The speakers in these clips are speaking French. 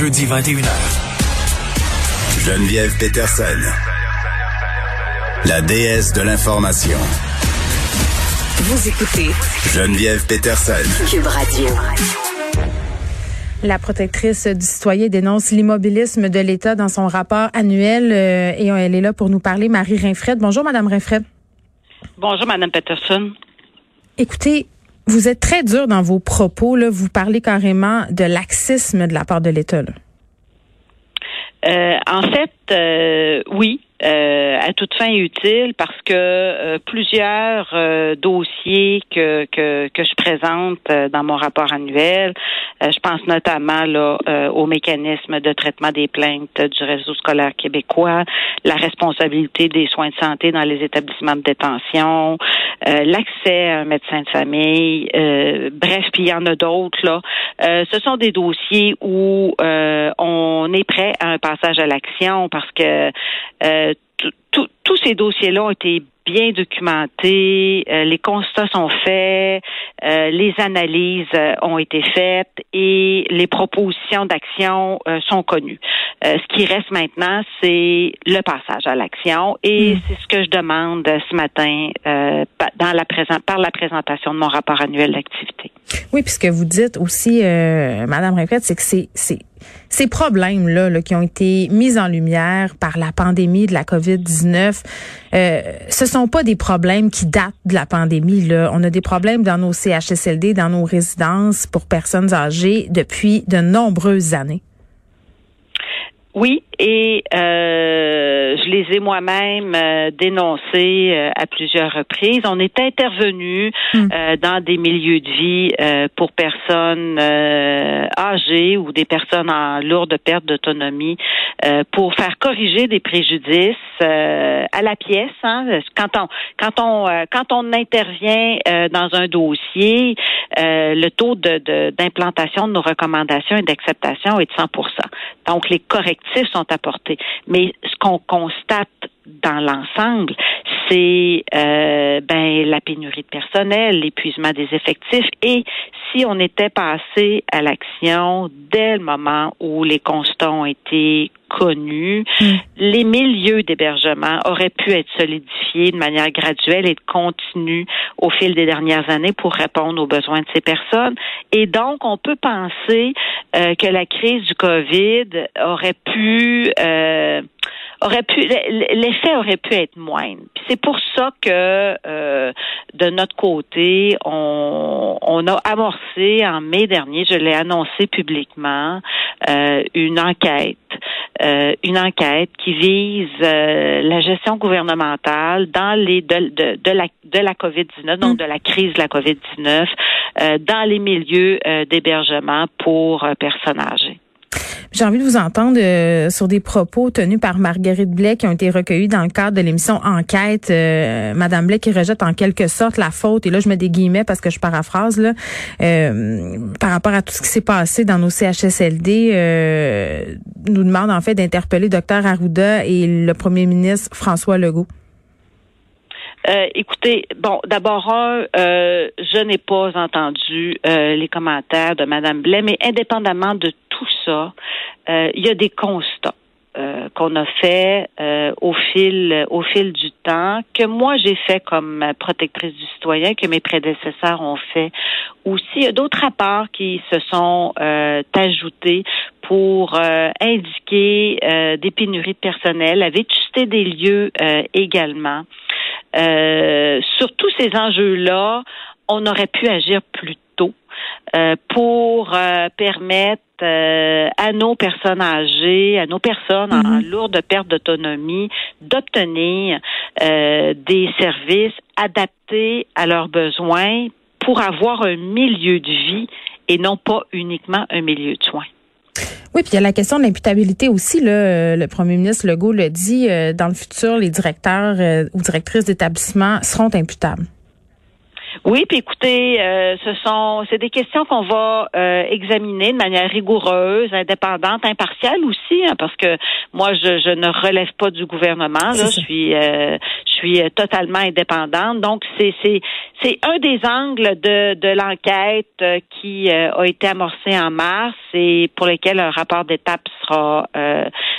Jeudi 21h. Geneviève Peterson. La déesse de l'information. Vous écoutez Geneviève Peterson. Cube Radio. La protectrice du citoyen dénonce l'immobilisme de l'État dans son rapport annuel euh, et elle est là pour nous parler. Marie Rinfred. Bonjour, Madame Rinfred. Bonjour, Madame Peterson. Écoutez, vous êtes très dur dans vos propos. Là. Vous parlez carrément de laxisme de la part de l'État. Euh, en fait, euh, oui, euh, à toute fin utile parce que euh, plusieurs euh, dossiers que, que, que je présente dans mon rapport annuel, je pense notamment là, au mécanisme de traitement des plaintes du réseau scolaire québécois, la responsabilité des soins de santé dans les établissements de détention, l'accès à un médecin de famille, bref, puis il y en a d'autres là. ce sont des dossiers où on est prêt à un passage à l'action parce que tous ces dossiers-là ont été bien documentés, euh, les constats sont faits, euh, les analyses euh, ont été faites et les propositions d'action sont connues. ce qui reste maintenant, c'est le passage à l'action et hmm. c'est ce que je demande ce matin dans la par la présentation de mon rapport annuel d'activité. Oui, puisque vous dites aussi, Madame Répète, c'est que c'est ces problèmes-là là, qui ont été mis en lumière par la pandémie de la COVID-19, euh, ce sont pas des problèmes qui datent de la pandémie. Là. On a des problèmes dans nos CHSLD, dans nos résidences pour personnes âgées depuis de nombreuses années. Oui, et euh, je les ai moi-même euh, dénoncés euh, à plusieurs reprises. On est intervenu hmm. dans des milieux de vie pour personnes âgées ou des personnes en lourde perte d'autonomie pour faire corriger des préjudices à la pièce. Hein. Quand on quand on quand on intervient dans un dossier, le taux de d'implantation de, nos recommandations et d'acceptation est de 100% Donc les correctifs sont apportés. Mais ce qu'on constate dans l'ensemble, c'est euh, ben la pénurie de personnel, l'épuisement des effectifs et si on était passé à l'action dès le moment où les constats ont été connus, hmm. les milieux d'hébergement auraient pu être solidifiés de manière graduelle et continue au fil des dernières années pour répondre aux besoins de ces personnes. Et donc, on peut penser euh, que la crise du COVID aurait pu euh, aurait pu l'effet aurait pu être moindre. C'est pour ça que euh, de notre côté, on, on, a amorcé en mai dernier, je l'ai annoncé publiquement, euh, une enquête, euh, une enquête qui vise euh, la gestion gouvernementale dans les de, de, de la de la COVID-19, donc mm. de la crise de la COVID-19, euh, dans les milieux d'hébergement pour personnes âgées. J'ai envie de vous entendre euh, sur des propos tenus par Marguerite Blais qui ont été recueillis dans le cadre de l'émission Enquête. Euh, Madame Blais qui rejette en quelque sorte la faute, et là je mets des guillemets parce que je paraphrase, là, euh, par rapport à tout ce qui s'est passé dans nos CHSLD, nous demande en fait d'interpeller Dr Arruda et le premier ministre François Legault. écoutez, bon, d'abord, je n'ai pas entendu les commentaires de Madame Blais, mais indépendamment de tout ça, euh, il y a des constats. Euh, qu'on a fait euh, au fil au fil du temps, que moi j'ai fait comme protectrice du citoyen, que mes prédécesseurs ont fait aussi. Il y a d'autres rapports qui se sont ajoutés pour indiquer des pénuries de personnel, la vétusté des lieux également. sur tous ces enjeux-là, on aurait pu agir plus tôt pour permettre euh, à nos personnes âgées, à nos personnes en mhm. lourde perte d'autonomie, d'obtenir euh, des services adaptés à leurs besoins pour avoir un milieu de vie et non pas uniquement un milieu de soins. Oui, puis il y a la question de l'imputabilité aussi. Là, le premier ministre Legault le dit, euh, dans le futur, les directeurs ou directrices d'établissement seront imputables. Oui, puis écoutez, euh, ce sont c'est des questions qu'on va euh, examiner de manière rigoureuse, indépendante, impartiale aussi, hein, parce que moi je, je, ne relève pas du gouvernement. Là, je suis euh, je suis totalement indépendante. Donc c'est c'est c'est un des angles de de l'enquête qui a été amorcé en mars et pour lequel un rapport d'étape sera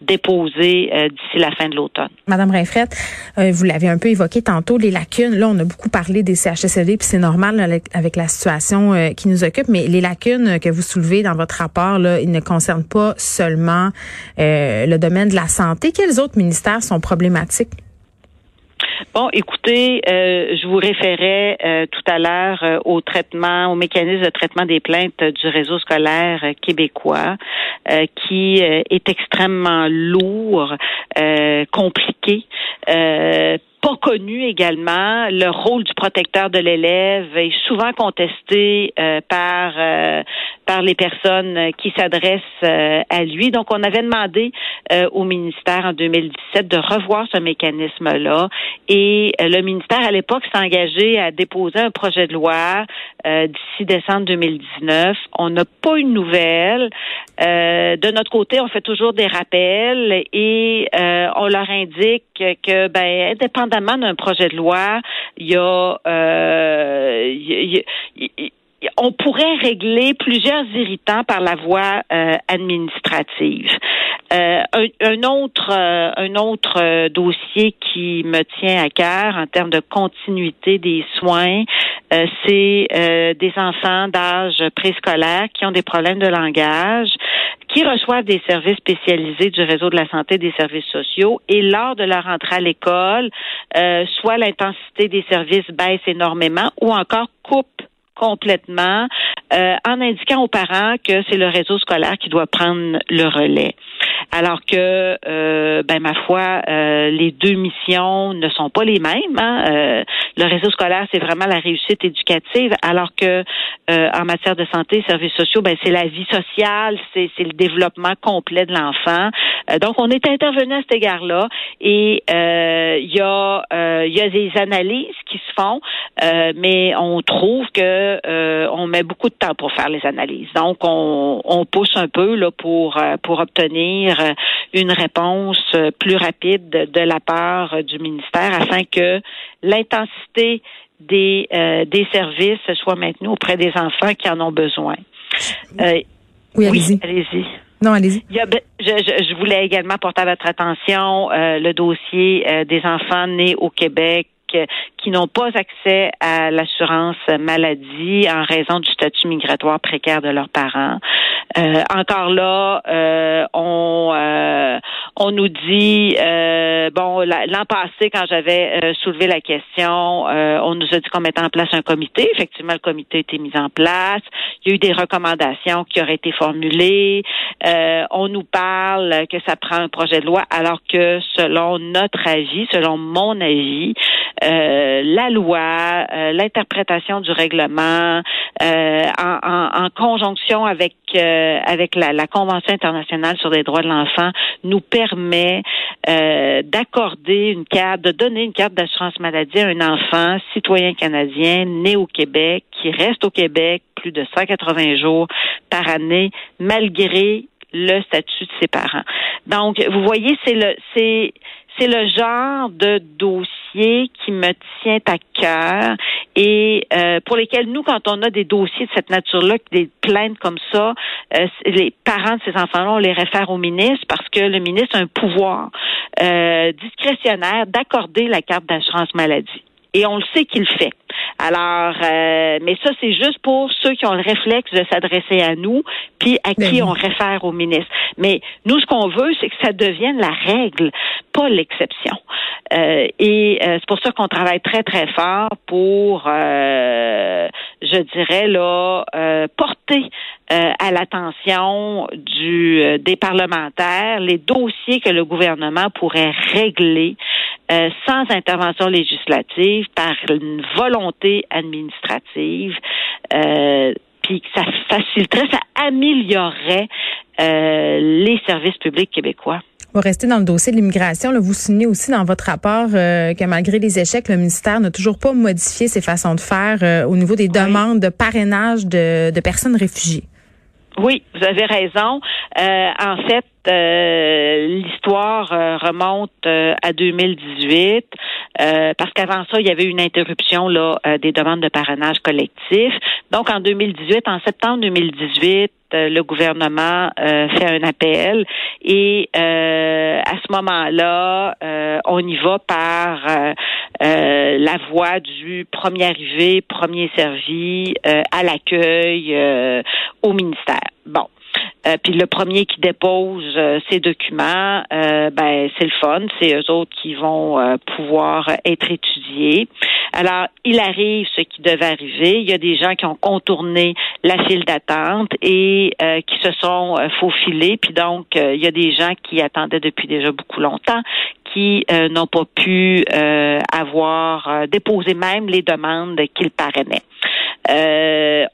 déposé d'ici la fin de l'automne. Madame Rinfrette, vous l'avez un peu évoqué tantôt, les lacunes. Là, on a beaucoup parlé des CHSLD c'est normal avec la situation euh, qui nous occupe, mais les lacunes que vous soulevez dans votre rapport, là, ils ne concernent pas seulement euh, le domaine de la santé. Quels autres ministères sont problématiques? Bon, écoutez, euh, je vous référais tout à l'heure au traitement, au mécanisme de traitement des plaintes du réseau scolaire québécois, qui est extrêmement lourd, compliqué pas connu également. Le rôle du protecteur de l'élève est souvent contesté euh, par euh, par les personnes qui s'adressent euh, à lui. Donc, on avait demandé au ministère en 2017 de revoir ce mécanisme-là. Et le ministère, à l'époque, s'est engagé à déposer un projet de loi d'ici décembre 2019. On n'a pas une nouvelle. de notre côté, on fait toujours des rappels et on leur indique que, ben, indépendamment d'un projet de loi, il y a, euh, on pourrait régler plusieurs irritants par la voie euh, administrative. Euh, un, autre, un autre dossier qui me tient à cœur en termes de continuité des soins, c'est des enfants d'âge préscolaire qui ont des problèmes de langage qui reçoivent des services spécialisés du réseau de la santé des services sociaux et lors de leur entrée à l'école, euh, soit l'intensité des services baisse énormément ou encore coupe complètement euh, en indiquant aux parents que c'est le réseau scolaire qui doit prendre le relais. Alors que, euh, ben ma foi, euh, les deux missions ne sont pas les mêmes. Hein. le réseau scolaire, c'est vraiment la réussite éducative, alors que en matière de santé, services sociaux, ben c'est la vie sociale, c'est le développement complet de l'enfant. donc, on est intervenu à cet égard-là, et il y a il y a des analyses qui se font, mais on trouve que on met beaucoup de temps pour faire les analyses. Donc, on, on pousse un peu là pour euh, pour obtenir euh, une réponse euh, plus rapide de la part du ministère afin que l'intensité des des services soit maintenue auprès des enfants qui en ont besoin. oui, allez-y. allez-y. Non, allez-y. Je, je, je, voulais également porter à votre attention le dossier des enfants nés au Québec qui n'ont pas accès à l'assurance maladie en raison du statut migratoire précaire de leurs parents. Euh, encore là, euh, on euh, on nous dit bon l'an passé quand j'avais soulevé la question, on nous a dit qu'on mettait en place un comité. Effectivement, le comité a été mis en place. Il y a eu des recommandations qui auraient été formulées. on nous parle que ça prend un projet de loi, alors que selon notre avis, selon mon avis, euh, la loi, euh, l'interprétation du règlement, euh, en, conjonction avec avec la, la, Convention internationale sur les droits de l'enfant, nous permet d'accorder une carte, de donner une carte d'assurance maladie à un enfant citoyen canadien né au Québec qui reste au Québec plus de 180 jours par année, malgré le statut de ses parents. Donc, vous voyez, c'est le c'est c'est le genre de dossier qui me tient à cœur et euh, pour lesquels nous, quand on a des dossiers de cette nature-là, des plaintes comme ça, euh, les parents de ces enfants-là, on les réfère au ministre parce que le ministre a un pouvoir euh, discrétionnaire d'accorder la carte d'assurance maladie. Et on le sait qu'il le fait. Alors, euh, mais ça, c'est juste pour ceux qui ont le réflexe de s'adresser à nous, puis à qui ben on réfère au ministre. Mais nous, ce qu'on veut, c'est que ça devienne la règle, pas l'exception. Euh, et euh, c'est pour ça qu'on travaille très, très fort pour, je dirais, là, porter à l'attention du des parlementaires les dossiers que le gouvernement pourrait régler euh, sans intervention législative, par une volonté administrative, euh, puis ça faciliterait, ça améliorerait euh, les services publics québécois. On va rester dans le dossier de l'immigration. Vous soulignez aussi dans votre rapport euh, que malgré les échecs, le ministère n'a toujours pas modifié ses façons de faire euh, au niveau des demandes de parrainage de, de personnes réfugiées. Oui, vous avez raison. Euh, en fait, euh, l'histoire euh, remonte à 2018 parce qu'avant ça, il y avait une interruption là des demandes de parrainage collectif. Donc en 2018, en septembre 2018, le gouvernement fait un appel et à ce moment-là, on y va par la voie du premier arrivé, premier servi à l'accueil au ministère. Bon. Euh, puis le premier qui dépose euh, ces documents, euh, ben c'est le fun, c'est eux autres qui vont pouvoir être étudiés. Alors, il arrive ce qui devait arriver. Il y a des gens qui ont contourné la file d'attente et qui se sont faufilés. Puis donc, il y a des gens qui attendaient depuis déjà beaucoup longtemps, qui n'ont pas pu avoir déposé même les demandes qu'ils parrainaient.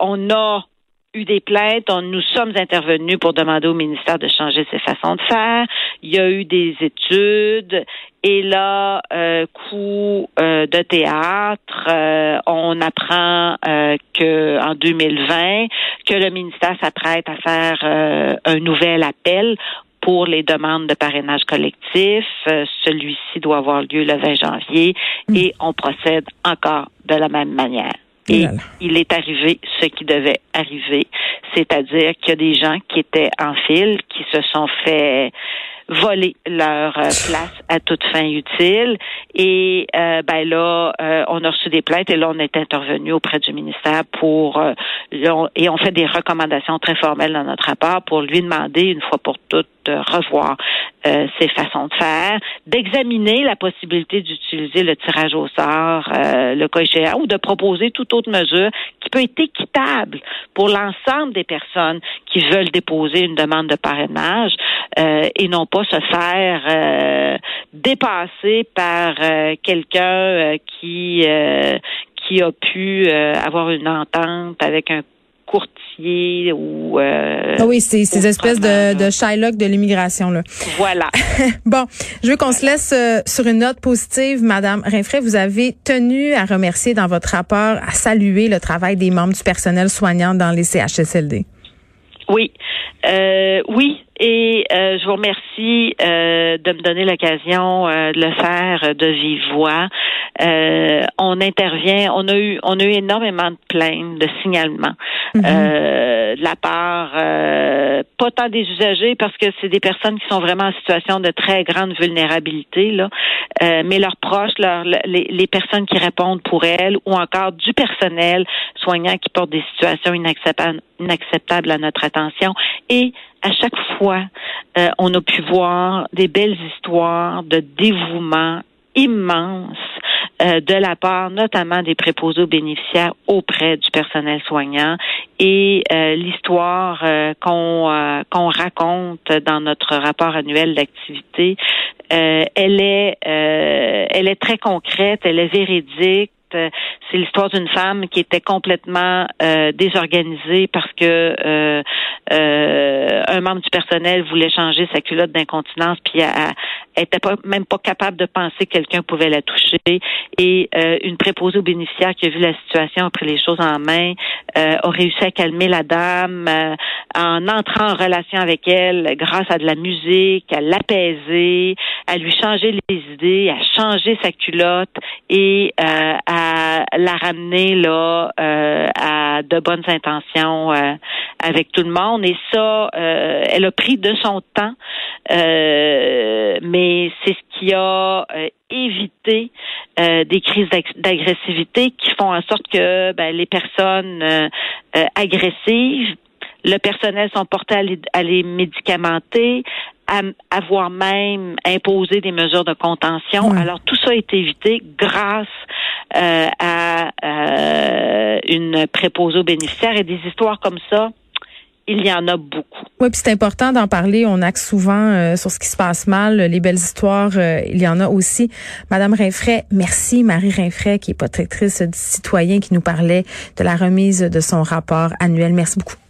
on a eu des plaintes, nous sommes intervenus pour demander au ministère de changer ses façons de faire. Il y a eu des études. Et là, euh, coup euh, de théâtre, euh, on apprend que en 2020 que le ministère s'apprête à faire un nouvel appel pour les demandes de parrainage collectif. Celui-ci doit avoir lieu le 20 janvier et on procède encore de la même manière. Et il est arrivé ce qui devait arriver, c'est-à-dire qu'il y a des gens qui étaient en file, qui se sont fait voler leur euh, place à toute fin utile. Et euh, ben là, euh, on a reçu des plaintes et là, on est intervenu auprès du ministère pour et on fait des recommandations très formelles dans notre rapport pour lui demander une fois pour toutes de revoir euh, ses façons de faire, d'examiner la possibilité d'utiliser le tirage au sort, euh, le cas ou de proposer toute autre mesure qui peut être équitable pour l'ensemble des personnes qui veulent déposer une demande de parrainage euh, et non pas se faire euh, dépasser par quelqu'un qui qui a pu avoir une entente avec un courtier ou euh, ah oui, c'est ces espèces de, de Shylock de l'immigration là. Voilà. bon, je veux qu'on se laisse euh, sur une note positive, Madame Rinfray. Vous avez tenu à remercier dans votre rapport, à saluer le travail des membres du personnel soignant dans les CHSLD. Oui, euh, oui, et euh, je vous remercie euh, de me donner l'occasion euh, de le faire de vive voix. on intervient, on a eu, on a eu énormément de plaintes, de signalements mhm. de la part, pas tant des usagers parce que c'est des personnes qui sont vraiment en situation de très grande vulnérabilité là, mais leurs proches, leurs, les, les personnes qui répondent pour elles ou encore du personnel soignant qui porte des situations inacceptables, inacceptables à notre attention et à chaque fois, euh, on a pu voir des belles histoires de dévouement immense euh, de la part notamment des préposés aux bénéficiaires auprès du personnel soignant et euh, l'histoire qu'on qu'on raconte dans notre rapport annuel d'activité elle est elle est très concrète elle est véridique euh, c'est l'histoire d'une femme qui était complètement euh, désorganisée parce que euh, un membre du personnel voulait changer sa culotte d'incontinence, puis elle, était pas même pas capable de penser que quelqu'un pouvait la toucher. Et une préposée aux bénéficiaires qui a vu la situation, a pris les choses en main, a réussi à calmer la dame en entrant en relation avec elle grâce à de la musique, à l'apaiser, à lui changer les idées, à changer sa culotte et à la ramener là euh, à de bonnes intentions euh, avec tout le monde. Et ça, euh, elle a pris de son temps, mais c'est ce qui a évité des crises d'agressivité qui font en sorte que ben, les personnes agressives le personnel sont portés à les, médicamenter, à, avoir même imposé des mesures de contention. Alors tout ça est évité grâce euh, à euh, une préposée aux bénéficiaires et des histoires comme ça il y en a beaucoup. Oui, puis c'est important d'en parler. On axe souvent euh, sur ce qui se passe mal, les belles histoires. il y en a aussi. Madame Rinfray, merci Marie Rinfray, qui est protectrice du citoyen, qui nous parlait de la remise de son rapport annuel. Merci beaucoup.